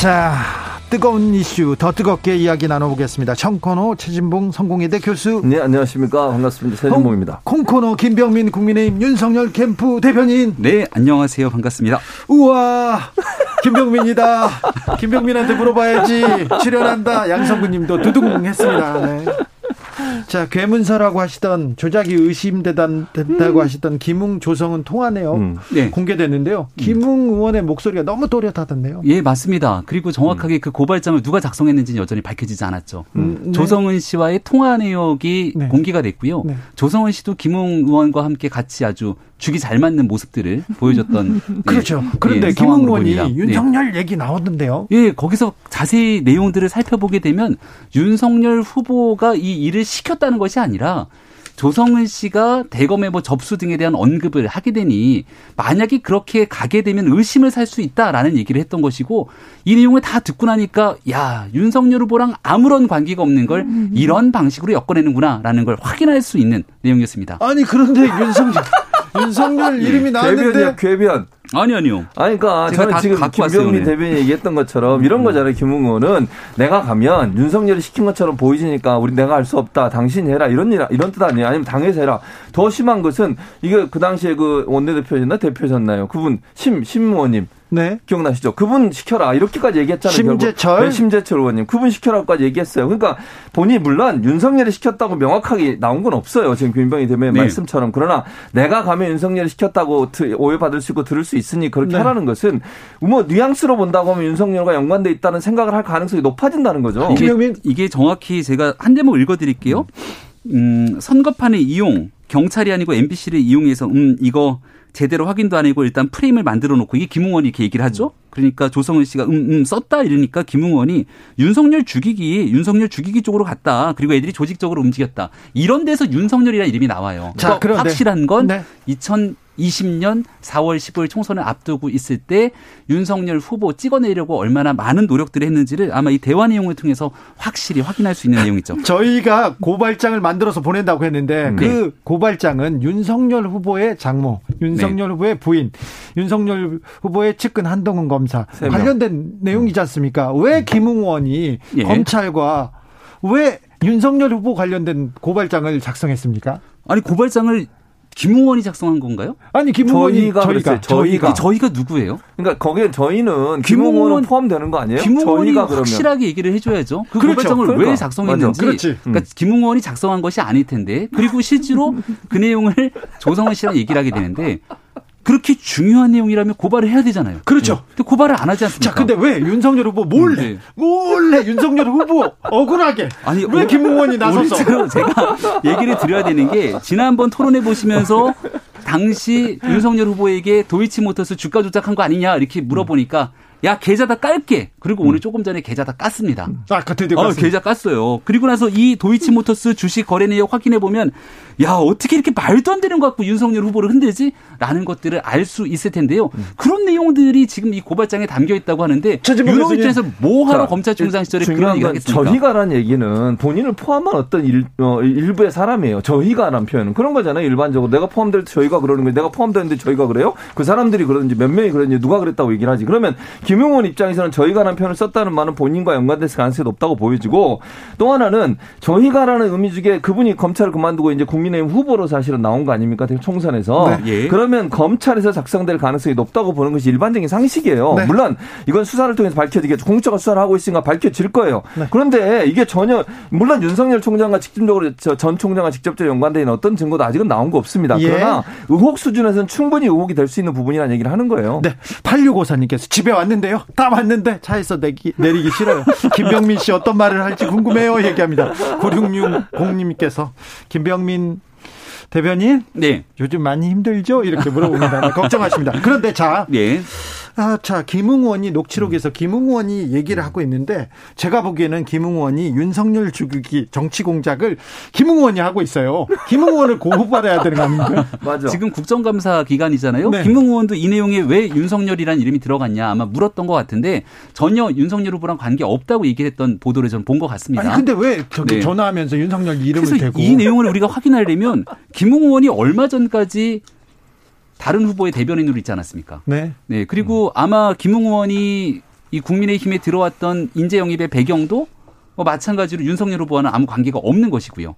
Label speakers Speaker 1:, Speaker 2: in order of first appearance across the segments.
Speaker 1: 자 뜨거운 이슈 더 뜨겁게 이야기 나눠보겠습니다. 청코노 최진봉 성공회대 교수.
Speaker 2: 네 안녕하십니까. 반갑습니다. 최진봉입니다.
Speaker 1: 콩코노 김병민 국민의힘 윤석열 캠프 대변인.
Speaker 3: 네 안녕하세요. 반갑습니다.
Speaker 1: 우와 김병민이다. 김병민한테 물어봐야지. 출연한다. 양성구님도 두둥 했습니다. 네. 자, 괴문서라고 하시던 조작이 의심된다고 음. 하시던 김웅 조성은 통화 내용 음. 네. 공개됐는데요. 음. 김웅 의원의 목소리가 너무 또렷하던데요.
Speaker 3: 예, 맞습니다. 그리고 정확하게 음. 그 고발장을 누가 작성했는지는 여전히 밝혀지지 않았죠. 음. 네. 조성은 씨와의 통화 내역이 네. 공개가 됐고요. 네. 조성은 씨도 김웅 의원과 함께 같이 아주 죽이 잘 맞는 모습들을 보여줬던
Speaker 1: 그렇죠. 예, 그런데 예, 김웅 의원이 네. 윤석열 얘기 나오던데요.
Speaker 3: 예, 거기서 자세히 내용들을 살펴보게 되면 윤석열 후보가 이 일을 시 켰다는 것이 아니라 조성은 씨가 대검의 뭐 접수 등에 대한 언급을 하게 되니 만약에 그렇게 가게 되면 의심을 살 수 있다라는 얘기를 했던 것이고 이 내용을 다 듣고 나니까 야 윤석열 후보랑 아무런 관계가 없는 걸 이런 방식으로 엮어내는구나라는 걸 확인할 수 있는 내용이었습니다.
Speaker 1: 아니 그런데 윤석열 윤석열 이름이 나왔는데
Speaker 2: 괴변
Speaker 3: 아니 아니요.
Speaker 2: 아니 그러니까 저는 지금 김병민 대변인 얘기했던 것처럼 이런 음. 거잖아요. 김웅호는 내가 가면 윤석열이 시킨 것처럼 보이지니까 우리 내가 할 수 없다. 당신이 해라. 이런 일 이런 뜻 아니에요. 아니면 당에서 해라. 더 심한 것은 이게 그 당시에 그 원내대표였나 대표셨나요? 그분 심 심의원님 네. 기억나시죠? 그분 시켜라. 이렇게까지 얘기했잖아요.
Speaker 1: 심재철. 네,
Speaker 2: 심재철 의원님. 그분 시켜라까지 얘기했어요. 그러니까 본인이 물론 윤석열이 시켰다고 명확하게 나온 건 없어요. 지금 김병희 대변인 네. 말씀처럼. 그러나 내가 가면 윤석열이 시켰다고 오해받을 수 있고 들을 수 있으니 그렇게 네. 하라는 것은 뭐 뉘앙스로 본다고 하면 윤석열과 연관돼 있다는 생각을 할 가능성이 높아진다는 거죠.
Speaker 3: 이게, 이게 정확히 제가 한 대목 읽어드릴게요. 음, 선거판의 이용, 경찰이 아니고 MBC를 이용해서 음, 이거 제대로 확인도 안 하고 일단 프레임을 만들어 놓고 이게 김웅원이 이렇게 얘기를 하죠. 그러니까 조성은 씨가 음, 음 썼다 이러니까 김웅원이 윤석열 죽이기 윤석열 죽이기 쪽으로 갔다. 그리고 애들이 조직적으로 움직였다. 이런 데서 윤석열이라는 이름이 나와요. 자, 그런데 확실한 건 네. 2000 2020년 4월 15일 총선을 앞두고 있을 때 윤석열 후보 찍어내려고 얼마나 많은 노력들을 했는지를 아마 이 대화 내용을 통해서 확실히 확인할 수 있는 내용이죠.
Speaker 1: 저희가 고발장을 만들어서 보낸다고 했는데 네. 그 고발장은 윤석열 후보의 장모, 윤석열 네. 후보의 부인, 윤석열 후보의 측근 한동훈 검사 관련된 내용이지 않습니까? 왜 김웅원이 예. 검찰과 왜 윤석열 후보 관련된 고발장을 작성했습니까?
Speaker 3: 아니 고발장을 김웅원이 작성한 건가요?
Speaker 1: 아니 김웅원이
Speaker 2: 저희가 저희가
Speaker 3: 저희가, 저희가 누구예요?
Speaker 2: 그러니까 거기에 저희는 김웅원은 포함되는 거 아니에요?
Speaker 3: 김웅원이 확실하게 얘기를 해줘야죠. 그 그렇죠. 고발장을 그러니까. 왜 작성했는지. 그렇지. 그러니까 음. 김웅원이 작성한 것이 아닐 텐데 그리고 실제로 그 내용을 조성은 씨랑 얘기를 하게 되는데 그렇게 중요한 내용이라면 고발을 해야 되잖아요.
Speaker 1: 그렇죠. 네.
Speaker 3: 근데 고발을 안 하지 않습니까?
Speaker 1: 자, 근데 왜 윤석열 후보 몰래 네. 몰래 윤석열 후보 억울하게 아니 왜 김웅원이 나서서
Speaker 3: 제가 얘기를 드려야 되는 게 지난번 토론해 보시면서 당시 윤석열 후보에게 도이치모터스 주가 조작한 거 아니냐 이렇게 물어보니까 야 계좌 다 깔게. 그리고 오늘 음. 조금 전에 계좌 다 깠습니다.
Speaker 1: 아, 드디어 어,
Speaker 3: 계좌 깠어요. 그리고 나서 이 도이치모터스 주식 거래 내역 확인해 보면 야 어떻게 이렇게 말도 안 되는 거 갖고 윤석열 후보를 흔들지? 라는 것들을 알 수 있을 텐데요. 음. 그런 내용들이 지금 이 고발장에 담겨 있다고 하는데 유럽 입장에서 뭐 하러 검찰총장 시절에 그런 얘기를 하겠습니까?
Speaker 2: 저희가란 얘기는 본인을 포함한 어떤 일, 어, 일부의 사람이에요. 저희가란 표현은 그런 거잖아요. 일반적으로 내가 포함될 때 저희가 그러는 거예요. 내가 포함되는데 저희가 그래요? 그 사람들이 그러는지 몇 명이 그러는지 누가 그랬다고 얘기를 하지. 그러면 김용원 입장에서는 저희가라는 표현을 썼다는 말은 본인과 연관됐을 가능성이 높다고 보여지고 또 하나는 저희가라는 의미 중에 그분이 검찰을 그만두고 이제 국민의힘 후보로 사실은 나온 거 아닙니까? 총선에서. 네. 예. 그러면 검찰에서 작성될 가능성이 높다고 보는 것이 일반적인 상식이에요. 네. 물론 이건 수사를 통해서 밝혀지겠죠. 공적으로 수사를 하고 있으니까 밝혀질 거예요. 네. 그런데 이게 전혀 물론 윤석열 총장과 직접적으로 전 총장과 직접적으로 연관되어 있는 어떤 증거도 아직은 나온 거 없습니다. 예. 그러나 의혹 수준에서는 충분히 의혹이 될 수 있는 부분이라는 얘기를 하는 거예요.
Speaker 1: 네. 8654님께서 집에 왔는데 요. 다 왔는데 차에서 내기, 내리기 싫어요. 김병민 씨 어떤 말을 할지 궁금해요. 얘기합니다. 9660님께서 김병민 대변인?
Speaker 3: 네.
Speaker 1: 요즘 많이 힘들죠? 이렇게 물어봅니다. 걱정하십니다. 그런데 자.
Speaker 3: 네.
Speaker 1: 아, 자, 김웅원이 녹취록에서 김웅원이 얘기를 하고 있는데 제가 보기에는 김웅원이 윤석열 죽이기 정치 공작을 김웅원이 하고 있어요. 김웅원을 고발해야 되는 거 아닙니까?
Speaker 2: 맞아.
Speaker 3: 지금 국정감사 기간이잖아요.
Speaker 1: 네.
Speaker 3: 김웅원도 이 내용에 왜 윤석열이라는 이름이 들어갔냐 아마 물었던 것 같은데 전혀 윤석열 후보랑 관계 없다고 얘기했던 보도를 저는 본 것 같습니다.
Speaker 1: 아니 근데 왜 저기
Speaker 3: 네.
Speaker 1: 전화하면서 윤석열 이름을 대고
Speaker 3: 이 내용을 우리가 확인하려면 김웅원이 얼마 전까지 다른 후보의 대변인으로 있지 않았습니까?
Speaker 1: 네.
Speaker 3: 네. 그리고 아마 김웅원이 이 국민의힘에 들어왔던 인재 영입의 배경도 뭐 마찬가지로 윤석열 후보와는 아무 관계가 없는 것이고요.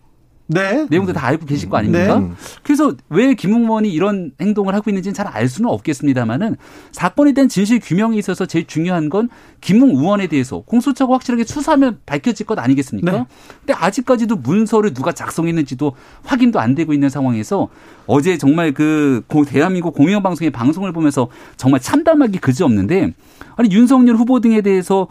Speaker 1: 네.
Speaker 3: 내용도 다 알고 계실 거 아닙니까?
Speaker 1: 네.
Speaker 3: 그래서 왜 김웅원이 이런 행동을 하고 있는지는 잘 알 수는 없겠습니다만은 사건에 대한 진실 규명에 있어서 제일 중요한 건 김웅 의원에 대해서 공소처가 확실하게 수사하면 밝혀질 것 아니겠습니까?
Speaker 1: 네.
Speaker 3: 근데 아직까지도 문서를 누가 작성했는지도 확인도 안 되고 있는 상황에서 어제 정말 그 고- 대한민국 공영방송의 방송을 보면서 정말 참담하기 그지없는데 아니 윤석열 후보 등에 대해서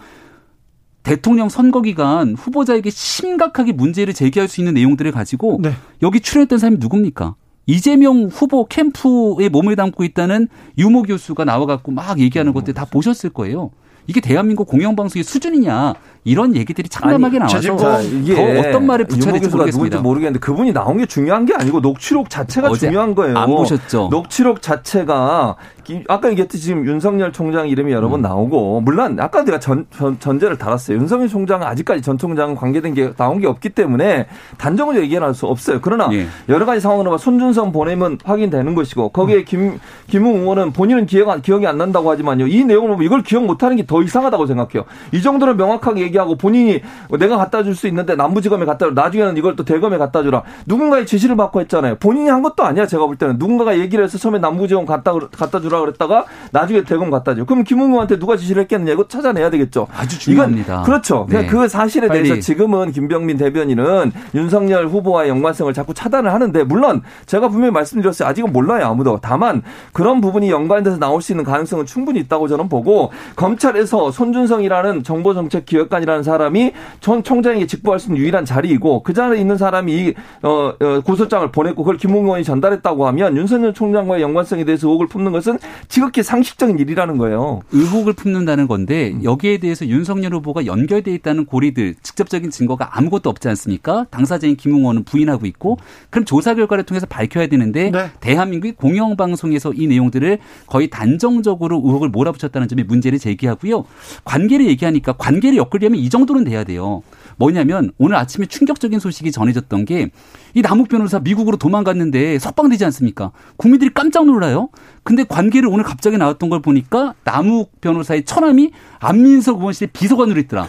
Speaker 3: 대통령 선거 기간 후보자에게 심각하게 문제를 제기할 수 있는 내용들을 가지고
Speaker 1: 네.
Speaker 3: 여기 출연했던 사람이 누굽니까? 이재명 후보 캠프에 몸을 담고 있다는 유모 교수가 나와갖고 막 얘기하는 것들 다 보셨을 거예요. 이게 대한민국 공영방송의 수준이냐 이런 얘기들이 참담하게 나와서
Speaker 2: 자, 이게
Speaker 3: 더 어떤 말을 붙여야 될지 모르겠습니다.
Speaker 2: 모르겠는데 그분이 나온 게 중요한 게 아니고 녹취록 자체가 중요한 거예요.
Speaker 3: 안 보셨죠?
Speaker 2: 녹취록 자체가 기- 아까 얘기했듯이 지금 윤석열 총장 이름이 여러
Speaker 3: 음.
Speaker 2: 번 나오고 물론 아까 내가 전, 전 전제를 달았어요. 윤석열 총장은 아직까지 전 총장 관계된 게 나온 게 없기 때문에 단정으로 얘기할 수 없어요. 그러나
Speaker 3: 예.
Speaker 2: 여러 가지 상황으로 봐 손준성 보내면 확인되는 것이고 거기에 김 김웅 의원은 본인은 기억 안, 기억이 안 난다고 하지만요. 이 내용을 보면 이걸 기억 못하는 게 더 이상하다고 생각해요. 이 정도로 명확하게 얘기하고 본인이 내가 갖다 줄 수 있는데 남부지검에 갖다 줘. 나중에는 이걸 또 대검에 갖다 주라. 누군가의 지시를 받고 했잖아요. 본인이 한 것도 아니야. 제가 볼 때는 누군가가 얘기를 해서 처음에 남부지검 갖다 갖다 주라 그랬다가 나중에 대검 갖다 줘. 그럼 김웅 의원한테 누가 지시를 했겠느냐 이거 찾아내야 되겠죠.
Speaker 3: 아주 중요합니다.
Speaker 2: 이건 그렇죠.
Speaker 3: 네.
Speaker 2: 그 사실에 대해서
Speaker 3: 빨리.
Speaker 2: 지금은 김병민 대변인은 윤석열 후보와의 연관성을 자꾸 차단을 하는데 물론 제가 분명히 말씀드렸어요. 아직은 몰라요 아무도. 다만 그런 부분이 연관돼서 나올 수 있는 가능성은 충분히 있다고 저는 보고 검찰에서 손준성이라는 정보정책 기획관 이라는 사람이 전 총장에게 직보할 수 있는 유일한 자리이고 그 자리에 있는 사람이 이 어, 어, 고소장을 보냈고 그걸 김웅 의원이 전달했다고 하면 윤석열 총장과의 연관성에 대해서 의혹을 품는 것은 지극히 상식적인 일이라는 거예요.
Speaker 3: 의혹을 품는다는 건데
Speaker 2: 음.
Speaker 3: 여기에 대해서 윤석열 후보가 연결돼 있다는 고리들 직접적인 증거가 아무것도 없지 않습니까? 당사자인 김웅원은 부인하고 있고 그럼 조사 결과를 통해서 밝혀야 되는데
Speaker 1: 네.
Speaker 3: 대한민국의 공영방송에서 이 내용들을 거의 단정적으로 의혹을 몰아붙였다는 점에 문제를 제기하고요. 관계를 얘기하니까 관계를 엮으려면 이 정도는 돼야 돼요. 뭐냐면 오늘 아침에 충격적인 소식이 전해졌던 게 이 남욱 변호사 미국으로 도망갔는데 석방되지 않습니까? 국민들이 깜짝 놀라요. 근데 관계를 오늘 갑자기 나왔던 걸 보니까 남욱 변호사의 처남이 안민석 의원실의 비서관으로 있더라.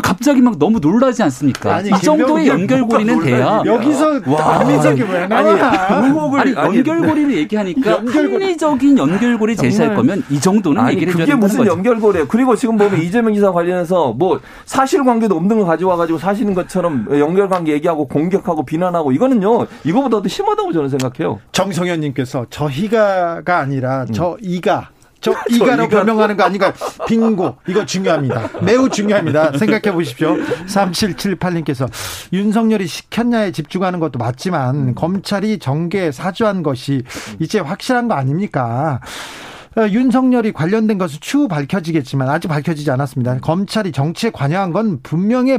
Speaker 3: 갑자기 막 너무 놀라지 않습니까?
Speaker 1: 아니,
Speaker 3: 이 정도의 연결고리는 돼야
Speaker 1: 여기서 안민석이 왜 나와?
Speaker 2: 의혹을
Speaker 3: 아니,
Speaker 2: 아니,
Speaker 3: 연결고리를 얘기하니까
Speaker 1: 연결고리.
Speaker 3: 합리적인 연결고리 제시할
Speaker 2: 정말.
Speaker 3: 거면 이 정도는
Speaker 2: 아니
Speaker 3: 얘기를 해줘야
Speaker 2: 그게
Speaker 3: 된다는
Speaker 2: 무슨
Speaker 3: 거죠.
Speaker 2: 연결고리예요. 그리고 지금 보면 이재명 지사 관련해서 뭐 사실관계도 없는 거 가져와 가지고 사실인 것처럼 연결관계 얘기하고 공격하고 비난하고 이거는요 이거보다 더 심하다고 저는 생각해요.
Speaker 1: 정성현님께서 저희가가 아니라 저 이가
Speaker 2: 저저
Speaker 1: 이가로
Speaker 2: 이가.
Speaker 1: 변명하는 거 아닌가? 빙고. 이거 중요합니다. 매우 중요합니다. 생각해 보십시오. 3778님께서 윤석열이 시켰냐에 집중하는 것도 맞지만 검찰이 정계에 사주한 것이 이제 확실한 거 아닙니까? 어, 윤석열이 관련된 것은 추후 밝혀지겠지만 아직 밝혀지지 않았습니다. 검찰이 정치에 관여한 건 분명히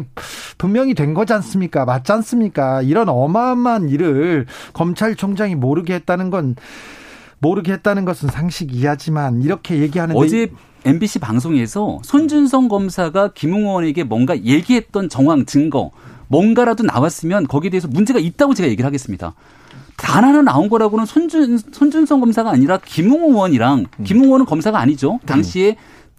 Speaker 1: 분명히 된 거지 않습니까? 맞지 않습니까? 이런 어마어마한 일을 검찰총장이 모르게 했다는 건 모르게 했다는 것은 상식 이하지만 이렇게 얘기하는데
Speaker 3: 어제 MBC 방송에서 손준성 검사가 김웅원에게 뭔가 얘기했던 정황 증거 뭔가라도 나왔으면 거기에 대해서 문제가 있다고 제가 얘기를 하겠습니다. 단 하나 나온 거라고는 손준 손준성 검사가 아니라 김웅 의원이랑 김웅 의원은 검사가 아니죠. 당시에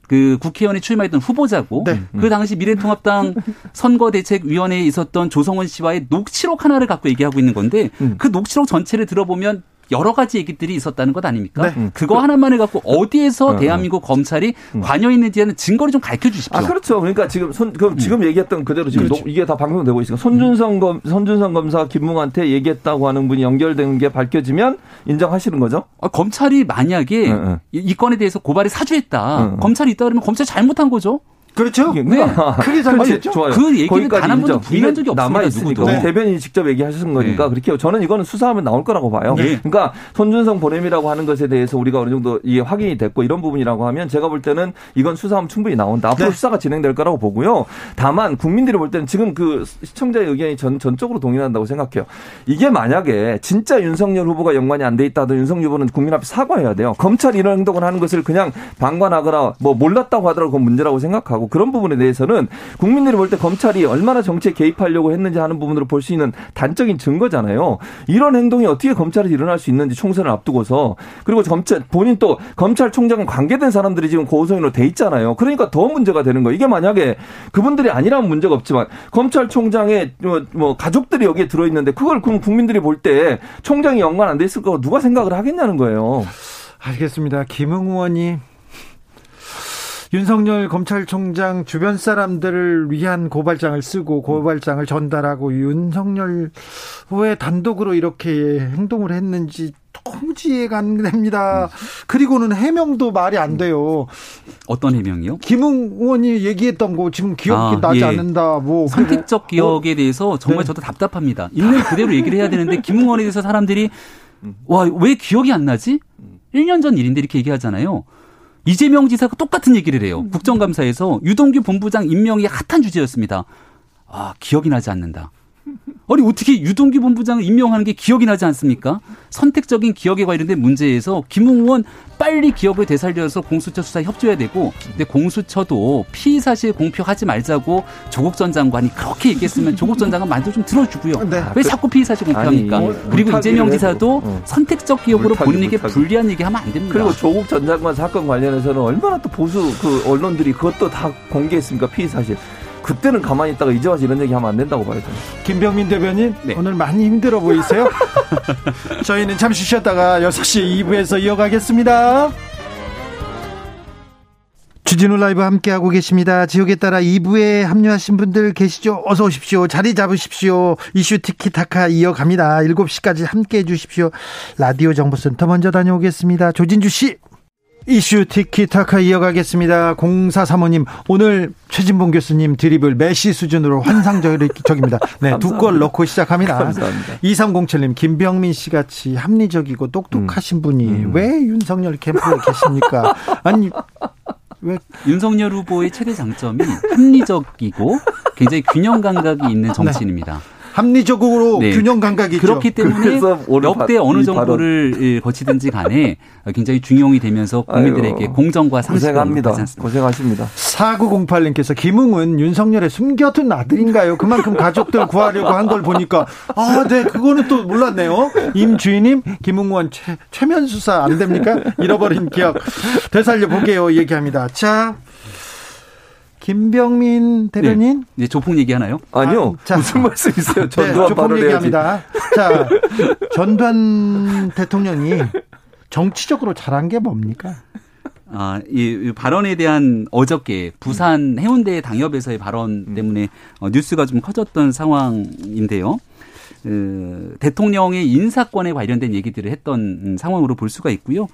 Speaker 3: 그 국회의원에 출마했던 후보자고
Speaker 1: 네.
Speaker 3: 그 당시 미래통합당 선거대책위원회에 있었던 조성원 씨와의 녹취록 하나를 갖고 얘기하고 있는 건데 그 녹취록 전체를 들어보면 여러 가지 얘기들이 있었다는 것 아닙니까?
Speaker 1: 네.
Speaker 3: 그거 하나만을 갖고 어디에서
Speaker 2: 어,
Speaker 3: 대한민국 검찰이 관여 있는지는 증거를 좀 가르쳐 주십시오.
Speaker 2: 아 그렇죠. 그러니까 지금 손 그럼 지금 얘기했던 그대로 지금
Speaker 1: 그렇죠.
Speaker 2: 녹- 이게 다 방송되고 있으니까 손준성 검 손준성 검사 김웅한테 얘기했다고 하는 분이 연결된 게 밝혀지면 인정하시는 거죠?
Speaker 3: 아, 검찰이 만약에
Speaker 2: 응, 응.
Speaker 3: 이, 이 건에 대해서 고발이 사주했다. 검찰이 있다 그러면 검찰이 잘못한 거죠.
Speaker 1: 그렇죠.
Speaker 2: 네.
Speaker 1: 크게 잘못했죠.
Speaker 2: 좋아요.
Speaker 3: 그 얘기는 단한 번도 부인한 적이 없습니다. 누구도.
Speaker 2: 대변인이 직접 얘기하신 거니까
Speaker 3: 네.
Speaker 2: 그렇게 저는 이거는 수사하면 나올 거라고 봐요.
Speaker 3: 네.
Speaker 2: 그러니까 손준성 보냄이라고 하는 것에 대해서 우리가 어느 정도 이게 확인이 됐고 이런 부분이라고 하면 제가 볼 때는 이건 수사하면 충분히 나온다. 앞으로
Speaker 1: 네.
Speaker 2: 수사가 진행될 거라고 보고요. 다만 국민들이 볼 때는 지금 그 시청자의 의견이 전 전적으로 동의한다고 생각해요. 이게 만약에 진짜 윤석열 후보가 연관이 안 돼 있다던 윤석열 후보는 국민 앞에 사과해야 돼요. 검찰이 이런 행동을 하는 것을 그냥 방관하거나 뭐 몰랐다고 하더라도 그건 문제라고 생각하고 그런 부분에 대해서는 국민들이 볼 때 검찰이 얼마나 정치에 개입하려고 했는지 하는 부분으로 볼 수 있는 단적인 증거잖아요. 이런 행동이 어떻게 검찰에서 일어날 수 있는지 총선을 앞두고서 그리고 검찰 본인 또 검찰총장과 관계된 사람들이 지금 고소인으로 돼 있잖아요. 그러니까 더 문제가 되는 거예요. 이게 만약에 그분들이 아니라면 문제가 없지만 검찰총장의 뭐, 뭐 가족들이 여기에 들어 있는데 그걸 그럼 국민들이 볼 때 총장이 연관 안 돼 있을 거고 누가 생각을 하겠냐는 거예요.
Speaker 1: 알겠습니다. 김웅 의원이 윤석열 검찰총장 주변 사람들을 위한 고발장을 쓰고 고발장을 전달하고 윤석열 왜 단독으로 이렇게 행동을 했는지 도무지 이해가 안 됩니다. 그리고는 해명도 말이 안 돼요.
Speaker 3: 어떤 해명이요?
Speaker 1: 김웅 의원이 얘기했던 거 지금 기억이
Speaker 3: 아,
Speaker 1: 나지
Speaker 3: 예.
Speaker 1: 않는다. 뭐
Speaker 3: 선택적
Speaker 1: 그리고
Speaker 3: 기억에 대해서 정말
Speaker 1: 네.
Speaker 3: 저도 답답합니다. 있는 그대로 얘기를 해야 되는데 김웅원에 대해서 사람들이 와 왜 기억이 안 나지? 1년 전 일인데 이렇게 얘기하잖아요. 이재명 지사가 똑같은 얘기를 해요. 국정감사에서 유동규 본부장 임명이 핫한 주제였습니다. 아 기억이 나지 않는다. 아니 어떻게 유동규 본부장을 임명하는 게 기억이 나지 않습니까? 선택적인 기억에 관련된 문제에서 김웅 의원 빨리 기억을 되살려서 공수처 수사에 협조해야 되고 근데 공수처도 피의 사실 공표하지 말자고 조국 전 장관이 그렇게 얘기했으면 조국 전 장관 만도 좀 들어주고요.
Speaker 1: 네.
Speaker 3: 왜 자꾸 피의 사실 공표합니까?
Speaker 2: 아니,
Speaker 3: 그리고
Speaker 2: 물타기를
Speaker 3: 이재명 지사도
Speaker 2: 어.
Speaker 3: 선택적 기억으로
Speaker 2: 물타기,
Speaker 3: 본인에게
Speaker 2: 물타기.
Speaker 3: 불리한 얘기하면 안 됩니다.
Speaker 2: 그리고 조국 전 장관 사건 관련해서는 얼마나 또 보수 그 언론들이 그것도 다 공개했습니까 피의 사실. 그때는 가만히 있다가 이제 와서 이런 얘기 하면 안 된다고 봐요. 저는.
Speaker 1: 김병민 대변인
Speaker 3: 네.
Speaker 1: 오늘 많이 힘들어 보이세요? 저희는 잠시 쉬었다가 6시 2부에서 이어가겠습니다. 주진우 라이브 함께하고 계십니다. 지역에 따라 2부에 합류하신 분들 계시죠? 어서 오십시오. 자리 잡으십시오. 이슈 티키타카 이어갑니다. 7시까지 함께해 주십시오. 라디오 정보센터 먼저 다녀오겠습니다. 조진주 씨. 이슈 티키타카 이어가겠습니다. 0435님, 오늘 최진봉 교수님 드리블 메시 수준으로 환상적입니다. 네, 두 골 넣고 시작합니다.
Speaker 2: 감사합니다.
Speaker 1: 2307님, 김병민 씨 같이 합리적이고 똑똑하신 분이
Speaker 2: 음.
Speaker 1: 왜 윤석열 캠프에 계십니까? 아니, 왜,
Speaker 3: 윤석열 후보의 최대 장점이 합리적이고 굉장히 균형 감각이 있는 정치인입니다.
Speaker 1: 합리적으로
Speaker 3: 네.
Speaker 1: 균형 감각이.
Speaker 3: 그렇기 때문에 역대
Speaker 2: 바-
Speaker 3: 어느
Speaker 2: 이
Speaker 3: 정도를 예, 거치든지 간에 굉장히 중용이 되면서 국민들에게
Speaker 2: 아유,
Speaker 3: 공정과 상식을
Speaker 2: 고생합니다. 고생하십니다.
Speaker 1: 4908님께서 김웅은 윤석열의 숨겨둔 아들인가요? 그만큼 가족들 구하려고 한 걸 보니까 아, 네, 그거는 또 몰랐네요. 임주희님, 김웅원 최, 최면 수사 안 됩니까? 잃어버린 기억 되살려 보게요. 얘기합니다. 자, 김병민 대변인.
Speaker 3: 이제 조폭 얘기하나요?
Speaker 2: 아니요.
Speaker 1: 아, 자.
Speaker 2: 무슨 말씀이세요?
Speaker 1: 네,
Speaker 2: 전두환
Speaker 1: 조폭
Speaker 2: 발언해야지.
Speaker 1: 얘기합니다. 자, 전두환 대통령이 정치적으로 잘한 게 뭡니까?
Speaker 3: 아, 이, 이 발언에 대한 어저께 부산 해운대 당협에서의 발언 때문에 어, 뉴스가 좀 커졌던 상황인데요. 그, 대통령의 인사권에 관련된 얘기들을 했던 음, 상황으로 볼 수가 있고요.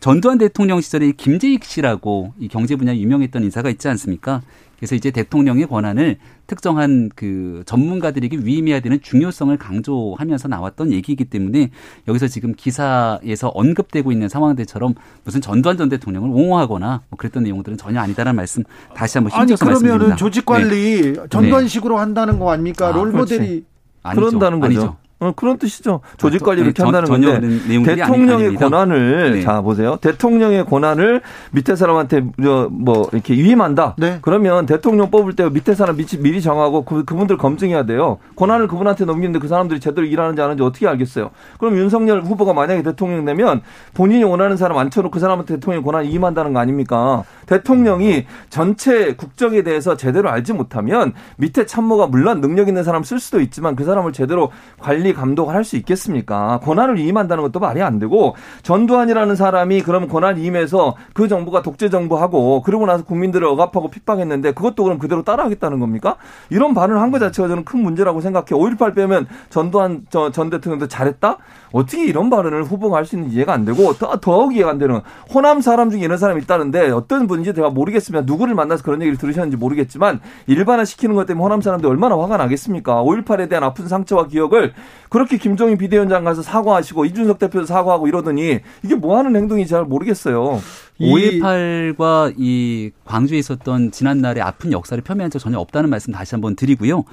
Speaker 3: 전두환 대통령 시절에 김재익 씨라고 이 경제 분야에 유명했던 인사가 있지 않습니까? 그래서 이제 대통령의 권한을 특정한 그 전문가들에게 위임해야 되는 중요성을 강조하면서 나왔던 얘기이기 때문에 여기서 지금 기사에서 언급되고 있는 상황들처럼 무슨 전두환 전 대통령을 옹호하거나 뭐 그랬던 내용들은 전혀 아니다라는 말씀 다시 한번
Speaker 1: 아니
Speaker 3: 힘줘서 말씀드립니다.
Speaker 1: 그러면은 조직 관리
Speaker 3: 네.
Speaker 1: 전두환식으로 한다는 거 아닙니까?
Speaker 3: 아,
Speaker 1: 롤
Speaker 2: 그렇지.
Speaker 3: 아니죠.
Speaker 2: 그런다는 거죠.
Speaker 3: 아니죠.
Speaker 2: 어, 그런 뜻이죠. 조직
Speaker 3: 아,
Speaker 2: 관리 이렇게
Speaker 3: 전-
Speaker 2: 한다는
Speaker 3: 전혀
Speaker 2: 건데
Speaker 3: 아니-
Speaker 2: 대통령의
Speaker 3: 아닙니다.
Speaker 2: 권한을
Speaker 3: 네.
Speaker 2: 자 보세요. 대통령의 권한을 밑에 사람한테 저, 뭐 이렇게 위임한다.
Speaker 1: 네.
Speaker 2: 그러면 대통령 뽑을 때 밑에 사람 미리, 미리 정하고 그, 그분들 검증해야 돼요. 권한을 그분한테 넘기는데 그 사람들이 제대로 일하는지 안 하는지 어떻게 알겠어요? 그럼 윤석열 후보가 만약에 대통령 되면 본인이 원하는 사람 앉혀놓고 그 사람한테 대통령 권한 위임한다는 거 아닙니까? 대통령이 전체 국정에 대해서 제대로 알지 못하면 밑에 참모가 물론 능력 있는 사람 쓸 수도 있지만 그 사람을 제대로 관리 관리 감독을 할 수 있겠습니까? 권한을 위임한다는 것도 말이 안 되고 전두환이라는 사람이 그럼 권한 위임해서 그 정부가 독재 정부하고 그러고 나서 국민들을 억압하고 핍박했는데 그것도 그럼 그대로 따라하겠다는 겁니까? 이런 발언을 한 것 자체가 저는 큰 문제라고 생각해. 5.18 빼면 전두환 전 대통령도 잘했다? 어떻게 이런 발언을 후보가 할 수 있는지 이해가 안 되고 더, 더욱 이해가 안 되는 호남 사람 중에 이런 사람이 있다는데 어떤 분인지 제가 모르겠으면 누구를 만나서 그런 얘기를 들으셨는지 모르겠지만 일반화 시키는 것 때문에 호남 사람들이 얼마나 화가 나겠습니까? 5.18에 대한 아픈 상처와 기억을 그렇게 김종인 비대위원장 가서 사과하시고 이준석 대표도 사과하고 이러더니 이게 뭐 하는 행동인지 잘 모르겠어요.
Speaker 3: 5.18과 이 광주에 있었던 지난날의 아픈 역사를 폄훼한 적 전혀 없다는 말씀 다시 한번 드리고요.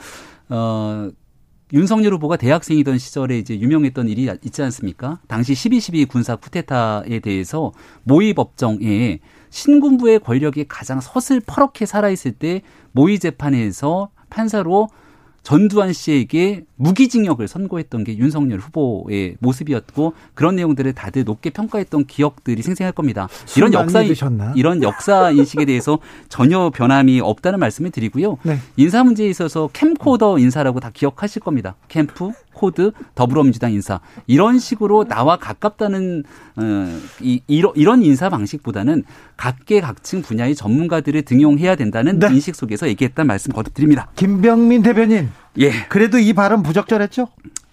Speaker 3: 어, 윤석열 후보가 대학생이던 시절에 이제 유명했던 일이 있지 않습니까? 당시 12.12 군사 쿠데타에 대해서 모의 법정에 신군부의 권력이 가장 서슬퍼렇게 살아있을 때 모의 재판에서 판사로 전두환 씨에게 무기징역을 선고했던 게 윤석열 후보의 모습이었고 그런 내용들을 다들 높게 평가했던 기억들이 생생할 겁니다. 이런 역사 이런 역사 인식에 대해서 전혀 변함이 없다는 말씀을 드리고요. 네. 인사 문제에 있어서 캠코더 인사라고 다 기억하실 겁니다. 캠프, 코드, 더불어민주당 인사 이런 식으로 나와 가깝다는 어, 이, 이런 인사 방식보다는 각계각층 분야의 전문가들을 등용해야 된다는 네. 인식 속에서 얘기했다는 말씀 거듭드립니다.
Speaker 1: 김병민 대변인. 예. 그래도 이 발언 부적절했죠?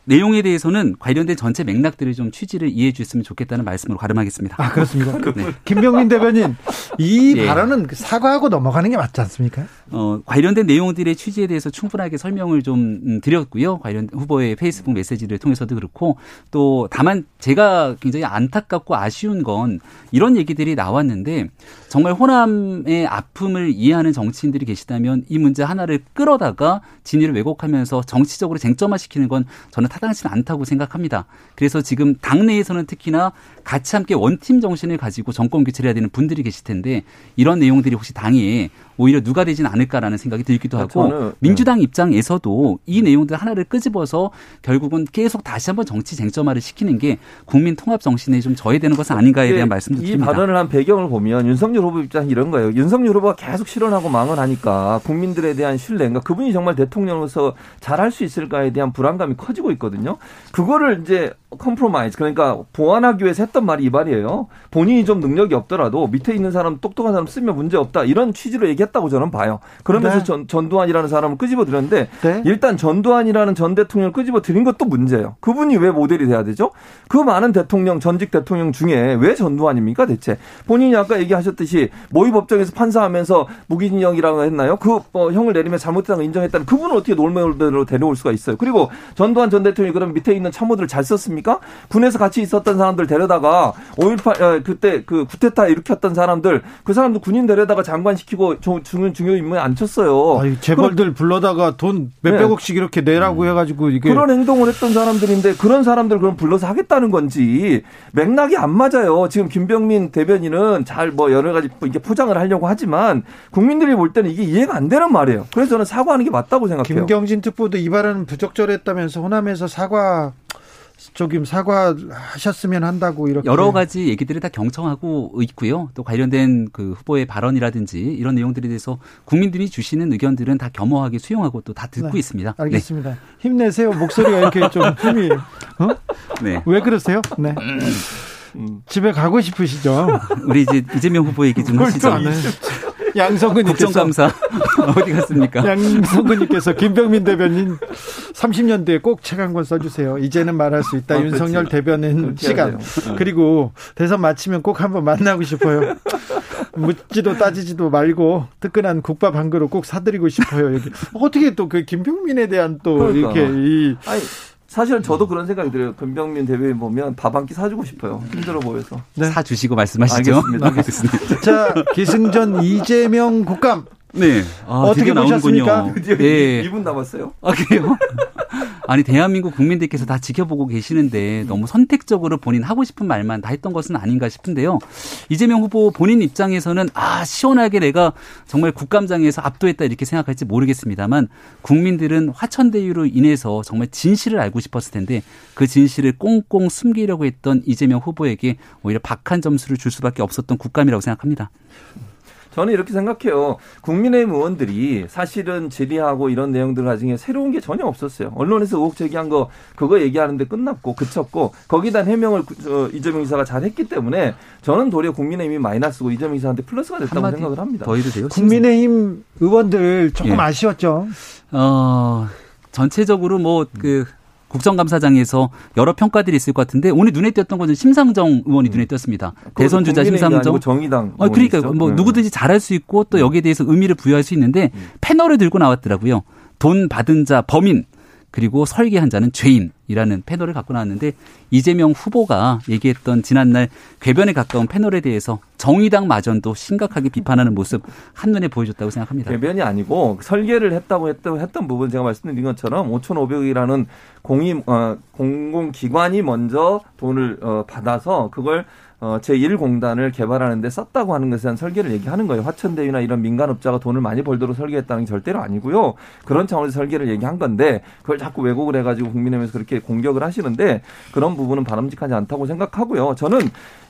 Speaker 3: 내용에 대해서는 관련된 전체 맥락들을 좀 취지를 이해해 주셨으면 좋겠다는 말씀으로 가름하겠습니다.
Speaker 1: 아, 그렇습니다. 네. 김병민 대변인, 이 네. 발언은 사과하고 넘어가는 게 맞지 않습니까?
Speaker 3: 어, 관련된 내용들의 취지에 대해서 충분하게 설명을 좀 음, 드렸고요. 관련 후보의 페이스북 메시지를 통해서도 그렇고 또 다만 제가 굉장히 안타깝고 아쉬운 건 이런 얘기들이 나왔는데 정말 호남의 아픔을 이해하는 정치인들이 계시다면 이 문제 하나를 끌어다가 진위를 왜곡하면서 정치적으로 쟁점화시키는 건 저는 타당하지는 않다고 생각합니다. 그래서 지금 당내에서는 특히나 같이 함께 원팀 정신을 가지고 정권 교체를 해야 되는 분들이 계실 텐데 이런 내용들이 혹시 당에 오히려 누가 되진 않을까라는 생각이 들기도 하고 저는, 민주당 네. 입장에서도 이 내용들 하나를 끄집어서 결국은 계속 다시 한번 정치 쟁점화를 시키는 게 국민 통합 정신에 좀 저해되는 것은 아닌가에 대한 말씀도 드립니다.
Speaker 2: 이 발언을 한 배경을 보면 윤석열 후보 입장 이런 거예요. 윤석열 후보가 계속 실언하고 망언 하니까 국민들에 대한 신뢰인가 그분이 정말 대통령으로서 잘할 수 있을까에 대한 불안감이 커지고 있거든요. 그거를 이제 compromise 그러니까 보완하기 위해서 했던 말이 이 말이에요. 본인이 좀 능력이 없더라도 밑에 있는 사람 똑똑한 사람 쓰면 문제 없다 이런 취지로 얘기했 다고 저는 봐요. 그러면서 네. 전, 전두환이라는 사람을 끄집어 들였는데 네. 일단 전두환이라는 전 대통령을 끄집어 들인 것도 문제예요. 그분이 왜 모델이 돼야 되죠? 그 많은 대통령 전직 대통령 중에 왜 전두환입니까 대체? 본인이 아까 얘기하셨듯이 모의 법정에서 판사하면서 무기징역이라고 했나요? 그 어, 형을 내리면 잘못했다는 걸 인정했다는 그분은 어떻게 놀매로 데려올 수가 있어요? 그리고 전두환 전 대통령이 그럼 밑에 있는 참모들을 잘 썼습니까? 군에서 같이 있었던 사람들 데려다가 5.18 어, 그때 그 구테타 일으켰던 사람들 그 사람들 군인 데려다가 장관 시키고 중요 중요 임무에 앉혔어요.
Speaker 1: 아니, 재벌들 불러다가 돈 몇백억씩 네. 이렇게 내라고 음. 해가지고 이게
Speaker 2: 그런 행동을 했던 사람들인데 그런 사람들 그럼 불러서 하겠다는 건지 맥락이 안 맞아요. 지금 김병민 대변인은 잘 뭐 여러 가지 이렇게 포장을 하려고 하지만 국민들이 볼 때는 이게 이해가 안 되는 말이에요. 그래서 저는 사과하는 게 맞다고 생각해요.
Speaker 1: 김경진 특보도 이 발언은 부적절했다면서 호남에서 사과 조금 사과하셨으면 한다고 이렇게
Speaker 3: 여러 가지 얘기들이 다 경청하고 있고요. 또 관련된 그 후보의 발언이라든지 이런 내용들에 대해서 국민들이 주시는 의견들은 다 겸허하게 수용하고 또 다 듣고
Speaker 1: 네,
Speaker 3: 있습니다.
Speaker 1: 알겠습니다. 네. 힘내세요. 목소리가 이렇게 좀 힘이 어? 네. 왜 그러세요? 네. 음. 집에 가고 싶으시죠?
Speaker 3: 우리 이제 이재명 후보 얘기 좀 하시죠.
Speaker 1: 양성근님께서
Speaker 3: 국정감사 어디 갔습니까?
Speaker 1: 양성근님께서 김병민 대변인 30년 뒤에 꼭 책 한 권 써주세요. 이제는 말할 수 있다. 아, 윤석열 그렇지. 대변인 시간. 네. 그리고 대선 마치면 꼭 한번 만나고 싶어요. 묻지도 따지지도 말고 뜨끈한 국밥 한 그릇 꼭 사드리고 싶어요. 여기 어떻게 또 그 김병민에 대한 또 그러니까. 이렇게 이
Speaker 2: 아니, 사실은 저도 그런 생각이 들어요. 금병민 대변인 보면 밥 한 끼 사주고 싶어요. 힘들어 보여서.
Speaker 3: 네. 사주시고 말씀하시죠.
Speaker 2: 알겠습니다. 알겠습니다.
Speaker 1: 자, 기승전 이재명 국감.
Speaker 3: 네.
Speaker 1: 아, 어떻게 보셨습니까?
Speaker 2: 네. 2분 남았어요.
Speaker 3: 아, 그래요? 아니 대한민국 국민들께서 다 지켜보고 계시는데 너무 선택적으로 본인 하고 싶은 말만 다 했던 것은 아닌가 싶은데요. 이재명 후보 본인 입장에서는 아 시원하게 내가 정말 국감장에서 압도했다 이렇게 생각할지 모르겠습니다만 국민들은 화천대유로 인해서 정말 진실을 알고 싶었을 텐데 그 진실을 꽁꽁 숨기려고 했던 이재명 후보에게 오히려 박한 점수를 줄 수밖에 없었던 국감이라고 생각합니다.
Speaker 2: 저는 이렇게 생각해요. 국민의힘 의원들이 사실은 질의하고 이런 내용들 가지고 새로운 게 전혀 없었어요. 언론에서 의혹 제기한 거 그거 얘기하는데 끝났고 그쳤고 거기다 해명을 이재명 이사가 잘 했기 때문에 저는 도리어 국민의힘이 마이너스고 이재명 이사한테 플러스가 됐다고 생각을 합니다.
Speaker 3: 더 해도 돼요?
Speaker 1: 국민의힘 의원들 조금
Speaker 3: 예.
Speaker 1: 아쉬웠죠.
Speaker 3: 어, 전체적으로 뭐그 국정감사장에서 여러 평가들이 있을 것 같은데 오늘 눈에 띄었던 것은 심상정 의원이 눈에 띄었습니다. 대선 주자 심상정.
Speaker 2: 정의당.
Speaker 3: 어, 그러니까 뭐
Speaker 2: 네.
Speaker 3: 누구든지 잘할 수 있고 또 여기에 대해서 의미를 부여할 수 있는데 패널을 들고 나왔더라고요. 돈 받은 자 범인 그리고 설계한 자는 죄인이라는 패널을 갖고 나왔는데 이재명 후보가 얘기했던 지난날 궤변에 가까운 패널에 대해서 정의당 마전도 심각하게 비판하는 모습 한눈에 보여줬다고 생각합니다.
Speaker 2: 개변이 아니고 설계를 했다고 했던, 했던 부분 제가 말씀드린 것처럼 5,500억이라는 공임 어, 공공기관이 먼저 돈을 어, 받아서 그걸 어, 제1공단을 개발하는데 썼다고 하는 것에 대한 설계를 얘기하는 거예요. 화천대유나 이런 민간업자가 돈을 많이 벌도록 설계했다는 게 절대로 아니고요. 그런 차원에서 설계를 얘기한 건데 그걸 자꾸 왜곡을 해가지고 국민의힘에서 그렇게 공격을 하시는데 그런 부분은 바람직하지 않다고 생각하고요. 저는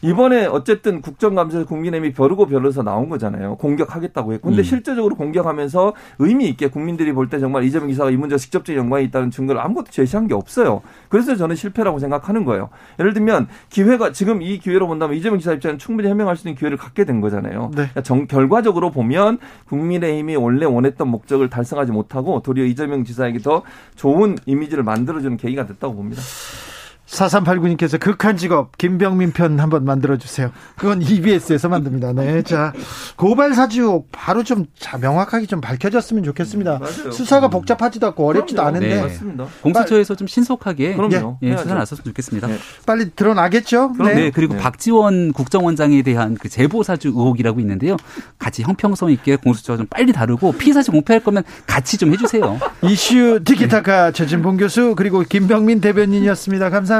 Speaker 2: 이번에 어쨌든 국정감사에서 국민의힘이 벼르고 벼르서 나온 거잖아요. 공격하겠다고 했고. 근데
Speaker 3: 음.
Speaker 2: 실제적으로 공격하면서 의미 있게 국민들이 볼 때 정말 이재명 기사가 이 문제와 직접적인 연관이 있다는 증거를 아무것도 제시한 게 없어요. 그래서 저는 실패라고 생각하는 거예요. 예를 들면 기회가 지금 이 기회로 본다 면 이재명 기사 입장에는 충분히 해명할 수 있는 기회를 갖게 된 거잖아요.
Speaker 1: 네.
Speaker 2: 그러니까 정, 결과적으로 보면 국민의힘이 원래 원했던 목적을 달성하지 못하고 도리어 이재명 지사에게 더 좋은 이미지를 만들어주는 계기가 됐다고 봅니다.
Speaker 1: 4389님께서 극한 직업 김병민 편 한번 만들어 주세요. 그건 EBS에서 만듭니다. 네. 자, 고발 사주 바로 좀 자, 명확하게 좀 밝혀졌으면 좋겠습니다.
Speaker 2: 맞아요.
Speaker 1: 수사가 복잡하지도 않고 어렵지도
Speaker 2: 그럼요.
Speaker 1: 않은데
Speaker 3: 네.
Speaker 2: 맞습니다.
Speaker 3: 공수처에서 좀 신속하게
Speaker 2: 그럼요.
Speaker 3: 예,
Speaker 2: 해야죠.
Speaker 3: 수사 나섰으면 좋겠습니다.
Speaker 2: 네.
Speaker 1: 빨리 드러나겠죠?
Speaker 3: 네.
Speaker 1: 네.
Speaker 3: 그리고
Speaker 2: 네.
Speaker 3: 박지원 국정원장에 대한 그 제보 사주 의혹이라고 있는데요. 같이 형평성 있게 공수처가 좀 빨리 다루고 피사실 공표할 거면 같이 좀 해 주세요.
Speaker 1: 이슈 티키타카 최진봉 교수 그리고 김병민 대변인이었습니다. 감사합니다.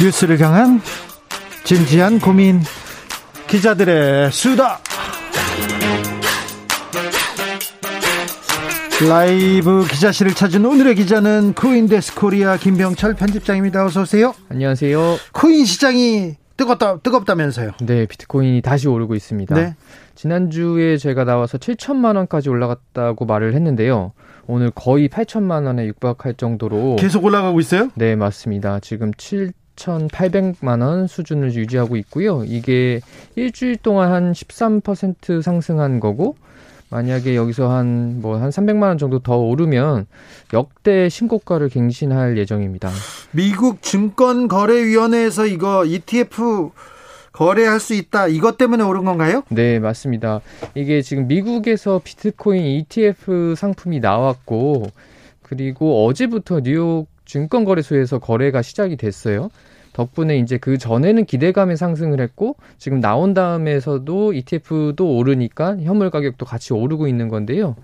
Speaker 1: 뉴스를 향한 진지한 고민 기자들의 수다 라이브 기자실을 찾은 오늘의 기자는 코인데스크 코리아 김병철 편집장입니다. 어서 오세요.
Speaker 4: 안녕하세요.
Speaker 1: 코인 시장이 뜨겁다 뜨겁다면서요.
Speaker 4: 네, 비트코인이 다시 오르고 있습니다.
Speaker 1: 네.
Speaker 4: 지난주에 제가 나와서 7천만 원까지 올라갔다고 말을 했는데요. 오늘 거의 8천만 원에 육박할 정도로
Speaker 1: 계속 올라가고 있어요?
Speaker 4: 네, 맞습니다. 지금 7,800만 원 수준을 유지하고 있고요. 이게 일주일 동안 한 13% 상승한 거고 만약에 여기서 한뭐 한 300만 원 정도 더 오르면 역대 신고가를 갱신할 예정입니다.
Speaker 1: 미국 증권거래위원회에서 이거 ETF 거래할 수 있다. 이것 때문에 오른 건가요?
Speaker 4: 네, 맞습니다. 이게 지금 미국에서 비트코인 ETF 상품이 나왔고, 그리고 어제부터 뉴욕 증권거래소에서 거래가 시작이 됐어요. 덕분에 이제 그 전에는 기대감에 상승을 했고, 지금 나온 다음에서도 ETF도 오르니까 현물 가격도 같이 오르고 있는 건데요.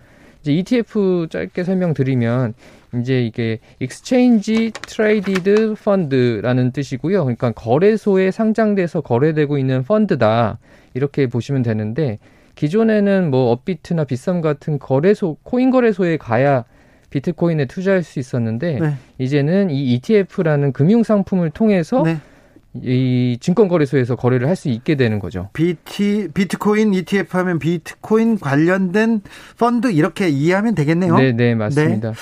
Speaker 4: 이제 ETF 짧게 설명드리면, 이제 이게 Exchange Traded Fund라는 뜻이고요. 그러니까 거래소에 상장돼서 거래되고 있는 펀드다. 이렇게 보시면 되는데 기존에는 뭐 업비트나 비썸 같은 거래소 코인 거래소에 가야 비트코인에 투자할 수 있었는데
Speaker 1: 네.
Speaker 4: 이제는 이 ETF라는 금융 상품을 통해서
Speaker 1: 네.
Speaker 4: 이 증권 거래소에서 거래를 할 수 있게 되는 거죠.
Speaker 1: BT 비트코인 ETF 하면 비트코인 관련된 펀드 이렇게 이해하면 되겠네요.
Speaker 4: 네, 네, 맞습니다.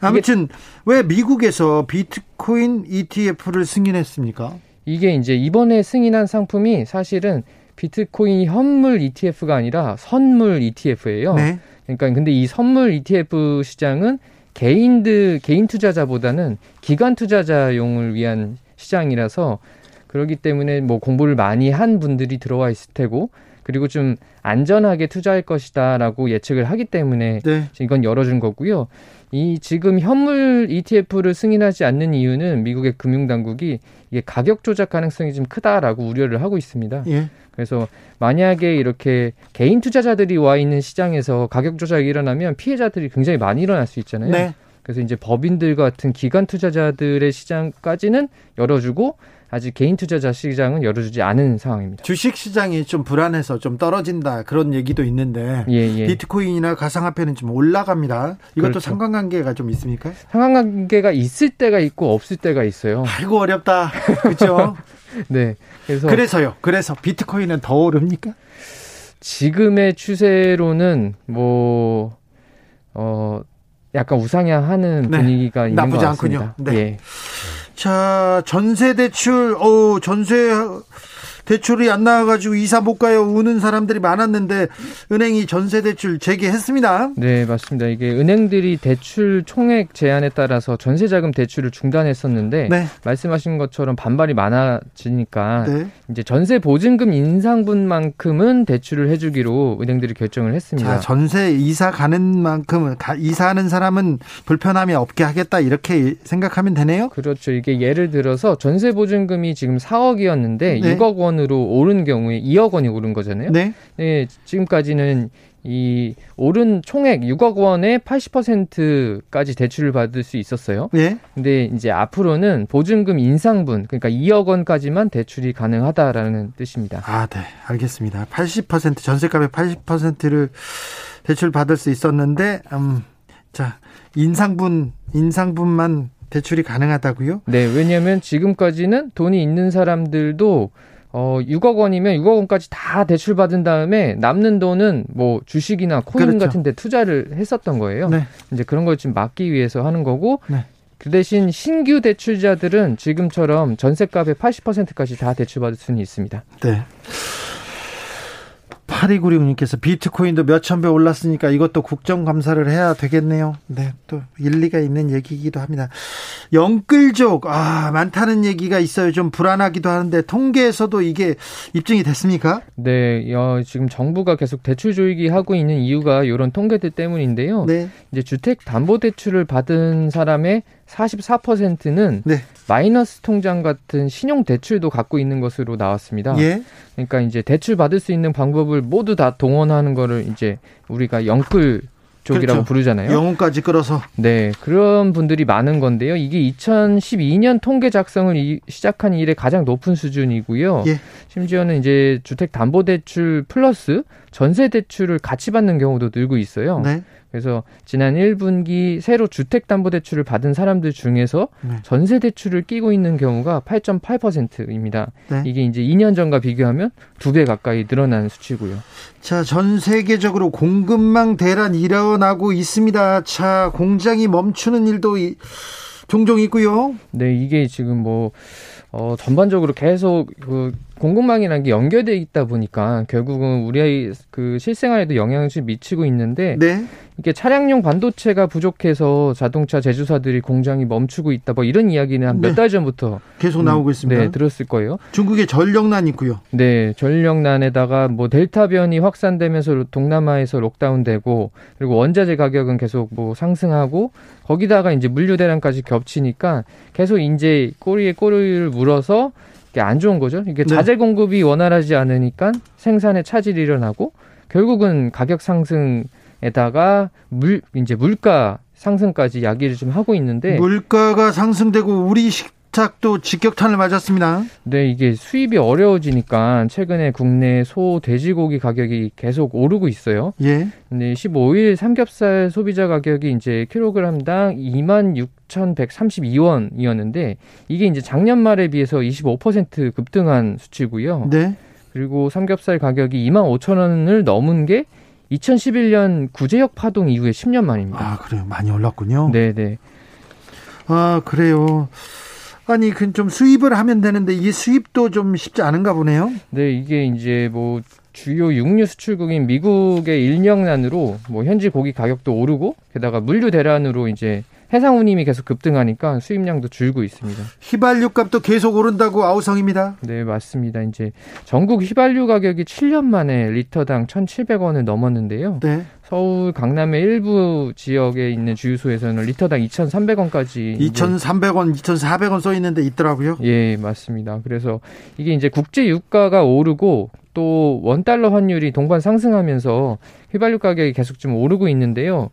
Speaker 1: 아무튼 왜 미국에서 비트코인 ETF를 승인했습니까?
Speaker 4: 이게 이제 이번에 승인한 상품이 사실은 비트코인 현물 ETF가 아니라 선물 ETF예요.
Speaker 1: 네.
Speaker 4: 그러니까 근데 이 선물 ETF 시장은 개인들 개인 투자자보다는 기관 투자자용을 위한 시장이라서 그렇기 때문에 뭐 공부를 많이 한 분들이 들어와 있을 테고 그리고 좀 안전하게 투자할 것이다라고 예측을 하기 때문에
Speaker 1: 네.
Speaker 4: 이건 열어준 거고요. 이 지금 현물 ETF를 승인하지 않는 이유는 미국의 금융당국이 이게 가격 조작 가능성이 좀 크다라고 우려를 하고 있습니다.
Speaker 1: 예.
Speaker 4: 그래서 만약에 이렇게 개인 투자자들이 와 있는 시장에서 가격 조작이 일어나면 피해자들이 굉장히 많이 일어날 수 있잖아요.
Speaker 1: 네.
Speaker 4: 그래서 이제 법인들 같은 기관 투자자들의 시장까지는 열어주고 아직 개인 투자자 시장은 열어주지 않은 상황입니다.
Speaker 1: 주식 시장이 좀 불안해서 좀 떨어진다 그런 얘기도 있는데
Speaker 4: 예, 예.
Speaker 1: 비트코인이나 가상화폐는 좀 올라갑니다. 이것도
Speaker 4: 그렇죠.
Speaker 1: 상관관계가 좀 있습니까?
Speaker 4: 상관관계가 있을 때가 있고 없을 때가 있어요.
Speaker 1: 아이고 어렵다. 그렇죠?
Speaker 4: 네. 그래서
Speaker 1: 그래서요. 그래서 비트코인은 더 오릅니까?
Speaker 4: 지금의 추세로는 뭐, 어, 약간 우상향하는
Speaker 1: 네.
Speaker 4: 분위기가 있는
Speaker 1: 나쁘지
Speaker 4: 것 같습니다.
Speaker 1: 않군요. 네.
Speaker 4: 예.
Speaker 1: 자, 전세 대출, 어 전세 대출이 안 나와가지고 이사 못 가요. 우는 사람들이 많았는데 은행이 전세 대출 재개했습니다.
Speaker 4: 네, 맞습니다. 이게 은행들이 대출 총액 제한에 따라서 전세자금 대출을 중단했었는데
Speaker 1: 네.
Speaker 4: 말씀하신 것처럼 반발이 많아지니까
Speaker 1: 네.
Speaker 4: 이제 전세 보증금 인상분만큼은 대출을 해주기로 은행들이 결정을 했습니다.
Speaker 1: 자, 전세 이사 가는 만큼 가- 이사하는 사람은 불편함이 없게 하겠다 이렇게 생각하면 되네요.
Speaker 4: 그렇죠. 이게 예를 들어서 전세 보증금이 지금 4억이었는데
Speaker 1: 네.
Speaker 4: 6억 원으로 오른 경우에 2억 원이 오른 거잖아요.
Speaker 1: 네.
Speaker 4: 네, 지금까지는 이 오른 총액 6억 원의 80%까지 대출을 받을 수 있었어요.
Speaker 1: 예.
Speaker 4: 근데 이제 앞으로는 보증금 인상분, 그러니까 2억 원까지만 대출이 가능하다라는 뜻입니다.
Speaker 1: 아, 네. 알겠습니다. 80% 전세값의 80%를 대출 받을 수 있었는데 음. 자, 인상분 인상분만 대출이 가능하다고요?
Speaker 4: 네, 왜냐하면 지금까지는 돈이 있는 사람들도 어 6억 원이면 6억 원까지 다 대출 받은 다음에 남는 돈은 뭐 주식이나 코인
Speaker 1: 그렇죠.
Speaker 4: 같은 데 투자를 했었던 거예요.
Speaker 1: 네.
Speaker 4: 이제 그런 걸 좀 막기 위해서 하는 거고
Speaker 1: 네.
Speaker 4: 그 대신 신규 대출자들은 지금처럼 전세값의 80%까지 다 대출받을 수는 있습니다.
Speaker 1: 네. 8296님께서 비트코인도 몇천 배 올랐으니까 이것도 국정감사를 해야 되겠네요. 네, 또 일리가 있는 얘기이기도 합니다. 영끌족, 아, 많다는 얘기가 있어요. 좀 불안하기도 하는데, 통계에서도 이게 입증이 됐습니까?
Speaker 4: 네, 어, 지금 정부가 계속 대출 조이기 하고 있는 이유가 이런 통계들 때문인데요.
Speaker 1: 네.
Speaker 4: 이제 주택 담보 대출을 받은 사람의 44%는
Speaker 1: 네.
Speaker 4: 마이너스 통장 같은 신용 대출도 갖고 있는 것으로 나왔습니다.
Speaker 1: 예.
Speaker 4: 그러니까 이제 대출 받을 수 있는 방법을 모두 다 동원하는 거를 이제 우리가 영끌 쪽이라고
Speaker 1: 그렇죠.
Speaker 4: 부르잖아요.
Speaker 1: 영혼까지 끌어서.
Speaker 4: 네, 그런 분들이 많은 건데요. 이게 2012년 통계 작성을 이- 시작한 이래 가장 높은 수준이고요.
Speaker 1: 예.
Speaker 4: 심지어는 이제 주택 담보 대출 플러스 전세 대출을 같이 받는 경우도 늘고 있어요.
Speaker 1: 네.
Speaker 4: 그래서 지난 1분기 새로 주택 담보 대출을 받은 사람들 중에서
Speaker 1: 네.
Speaker 4: 전세 대출을 끼고 있는 경우가 8.8%입니다.
Speaker 1: 네.
Speaker 4: 이게 이제 2년 전과 비교하면 두 배 가까이 늘어난 수치고요.
Speaker 1: 자, 전 세계적으로 공급망 대란 일어나고 있습니다. 자, 공장이 멈추는 일도 이- 종종 있고요.
Speaker 4: 네, 이게 지금 뭐, 어, 전반적으로 계속 그 공급망이라는 게 연결돼 있다 보니까 결국은 우리의 그 실생활에도 영향을 좀 미치고 있는데
Speaker 1: 네.
Speaker 4: 이게 차량용 반도체가 부족해서 자동차 제조사들이 공장이 멈추고 있다 뭐 이런 이야기는 한몇
Speaker 1: 네.
Speaker 4: 달 전부터
Speaker 1: 계속 나오고 있습니다.
Speaker 4: 네, 들었을 거예요.
Speaker 1: 중국에 전력난 있고요.
Speaker 4: 네, 전력난에다가 뭐 델타 변이 확산되면서 동남아에서 록다운되고 그리고 원자재 가격은 계속 뭐 상승하고 거기다가 이제 물류 대란까지 겹치니까 계속 이제 꼬리에 꼬리를 물어서 이게 안 좋은 거죠. 이게
Speaker 1: 네.
Speaker 4: 자재 공급이 원활하지 않으니까 생산에 차질이 일어나고 결국은 가격 상승에다가 물 이제 물가 상승까지 야기를 좀 하고 있는데
Speaker 1: 물가가 상승되고 우리 식 탁도 직격탄을 맞았습니다.
Speaker 4: 네, 이게 수입이 어려워지니까 최근에 국내 소, 돼지고기 가격이 계속 오르고 있어요.
Speaker 1: 예.
Speaker 4: 네, 15일 삼겹살 소비자 가격이 이제 킬로그램당 26,132원이었는데 이게 이제 작년 말에 비해서 25% 급등한 수치고요.
Speaker 1: 네.
Speaker 4: 그리고 삼겹살 가격이 25,000원을 넘은 게 2011년 구제역 파동 이후에 10년 만입니다.
Speaker 1: 아, 그래요. 많이 올랐군요.
Speaker 4: 네, 네.
Speaker 1: 아, 그래요. 아니, 그 좀 수입을 하면 되는데 이 수입도 좀 쉽지 않은가 보네요.
Speaker 4: 네, 이게 이제 뭐 주요 육류 수출국인 미국의 인력난으로 뭐 현지 고기 가격도 오르고 게다가 물류 대란으로 이제 해상 운임이 계속 급등하니까 수입량도 줄고 있습니다.
Speaker 1: 휘발유 값도 계속 오른다고 아우성입니다.
Speaker 4: 네, 맞습니다. 이제 전국 휘발유 가격이 7년 만에 리터당 1,700원을 넘었는데요.
Speaker 1: 네.
Speaker 4: 서울 강남의 일부 지역에 있는 주유소에서는 리터당 2,300원까지
Speaker 1: 2,300원, 2,400원 써 있는데 있더라고요.
Speaker 4: 예, 맞습니다. 그래서 이게 이제 국제 유가가 오르고 또 원달러 환율이 동반 상승하면서 휘발유 가격이 계속 좀 오르고 있는데요.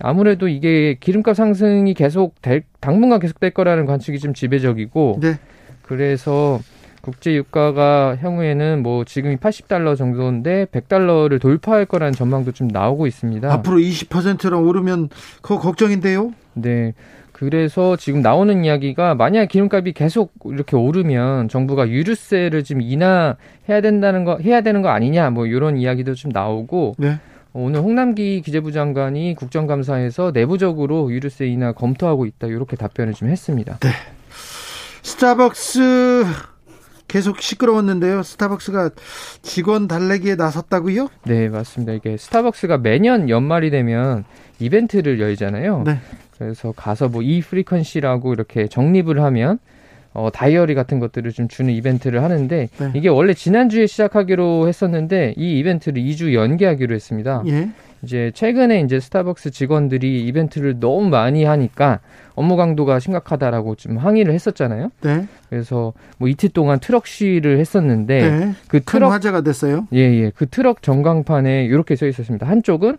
Speaker 4: 아무래도 이게 기름값 상승이 계속 될, 당분간 계속 될 거라는 관측이 좀 지배적이고
Speaker 1: 네.
Speaker 4: 그래서 국제 유가가 향후에는 뭐 지금이 80달러 정도인데 100달러를 돌파할 거라는 전망도 좀 나오고 있습니다.
Speaker 1: 앞으로 20%랑 오르면 그거 걱정인데요.
Speaker 4: 네. 그래서 지금 나오는 이야기가 만약 기름값이 계속 이렇게 오르면 정부가 유류세를 좀 인하해야 된다는 거 해야 되는 거 아니냐 뭐 이런 이야기도 좀 나오고
Speaker 1: 네.
Speaker 4: 오늘 홍남기 기재부 장관이 국정감사에서 내부적으로 유류세 인하 검토하고 있다 이렇게 답변을 좀 했습니다.
Speaker 1: 네. 스타벅스 계속 시끄러웠는데요. 스타벅스가 직원 달래기에 나섰다고요?
Speaker 4: 네, 맞습니다. 이게 스타벅스가 매년 연말이 되면 이벤트를 열잖아요.
Speaker 1: 네.
Speaker 4: 그래서 가서 뭐 이 frequency라고 이렇게 적립을 하면 어, 다이어리 같은 것들을 좀 주는 이벤트를 하는데
Speaker 1: 네.
Speaker 4: 이게 원래 지난주에 시작하기로 했었는데 이 이벤트를 2주 연기하기로 했습니다.
Speaker 1: 예.
Speaker 4: 이제 최근에 이제 스타벅스 직원들이 이벤트를 너무 많이 하니까 업무 강도가 심각하다라고 좀 항의를 했었잖아요.
Speaker 1: 네.
Speaker 4: 그래서 뭐 이틀 동안 트럭 시위를 했었는데
Speaker 1: 네. 그큰
Speaker 4: 트럭
Speaker 1: 화제가 됐어요.
Speaker 4: 예, 예. 그 트럭 전광판에 이렇게 써 있었습니다. 한쪽은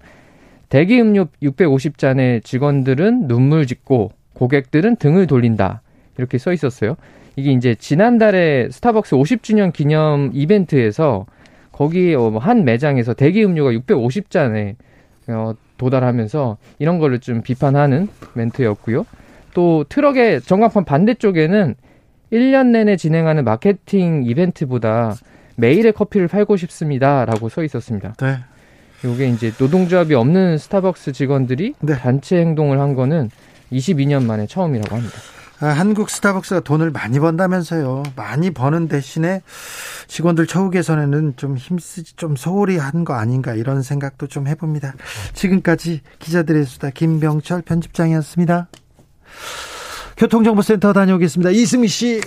Speaker 4: 대기 음료 650잔의 직원들은 눈물 짓고 고객들은 등을 돌린다. 이렇게 써 있었어요. 이게 이제 지난달에 스타벅스 50주년 기념 이벤트에서 거기 어, 한 매장에서 대기 음료가 650잔에 어, 도달하면서 이런 거를 좀 비판하는 멘트였고요. 또 트럭의 전광판 반대쪽에는 1년 내내 진행하는 마케팅 이벤트보다 매일의 커피를 팔고 싶습니다라고 써 있었습니다.
Speaker 1: 네.
Speaker 4: 요게 이제 노동조합이 없는 스타벅스 직원들이
Speaker 1: 네.
Speaker 4: 단체 행동을 한 거는 22년 만에 처음이라고 합니다.
Speaker 1: 아, 한국 스타벅스가 돈을 많이 번다면서요. 많이 버는 대신에 직원들 처우 개선에는 좀 힘쓰지, 좀 소홀히 한 거 아닌가 이런 생각도 좀 해봅니다. 지금까지 기자들의 수다 김병철 편집장이었습니다. 교통정보센터 다녀오겠습니다. 이승미 씨.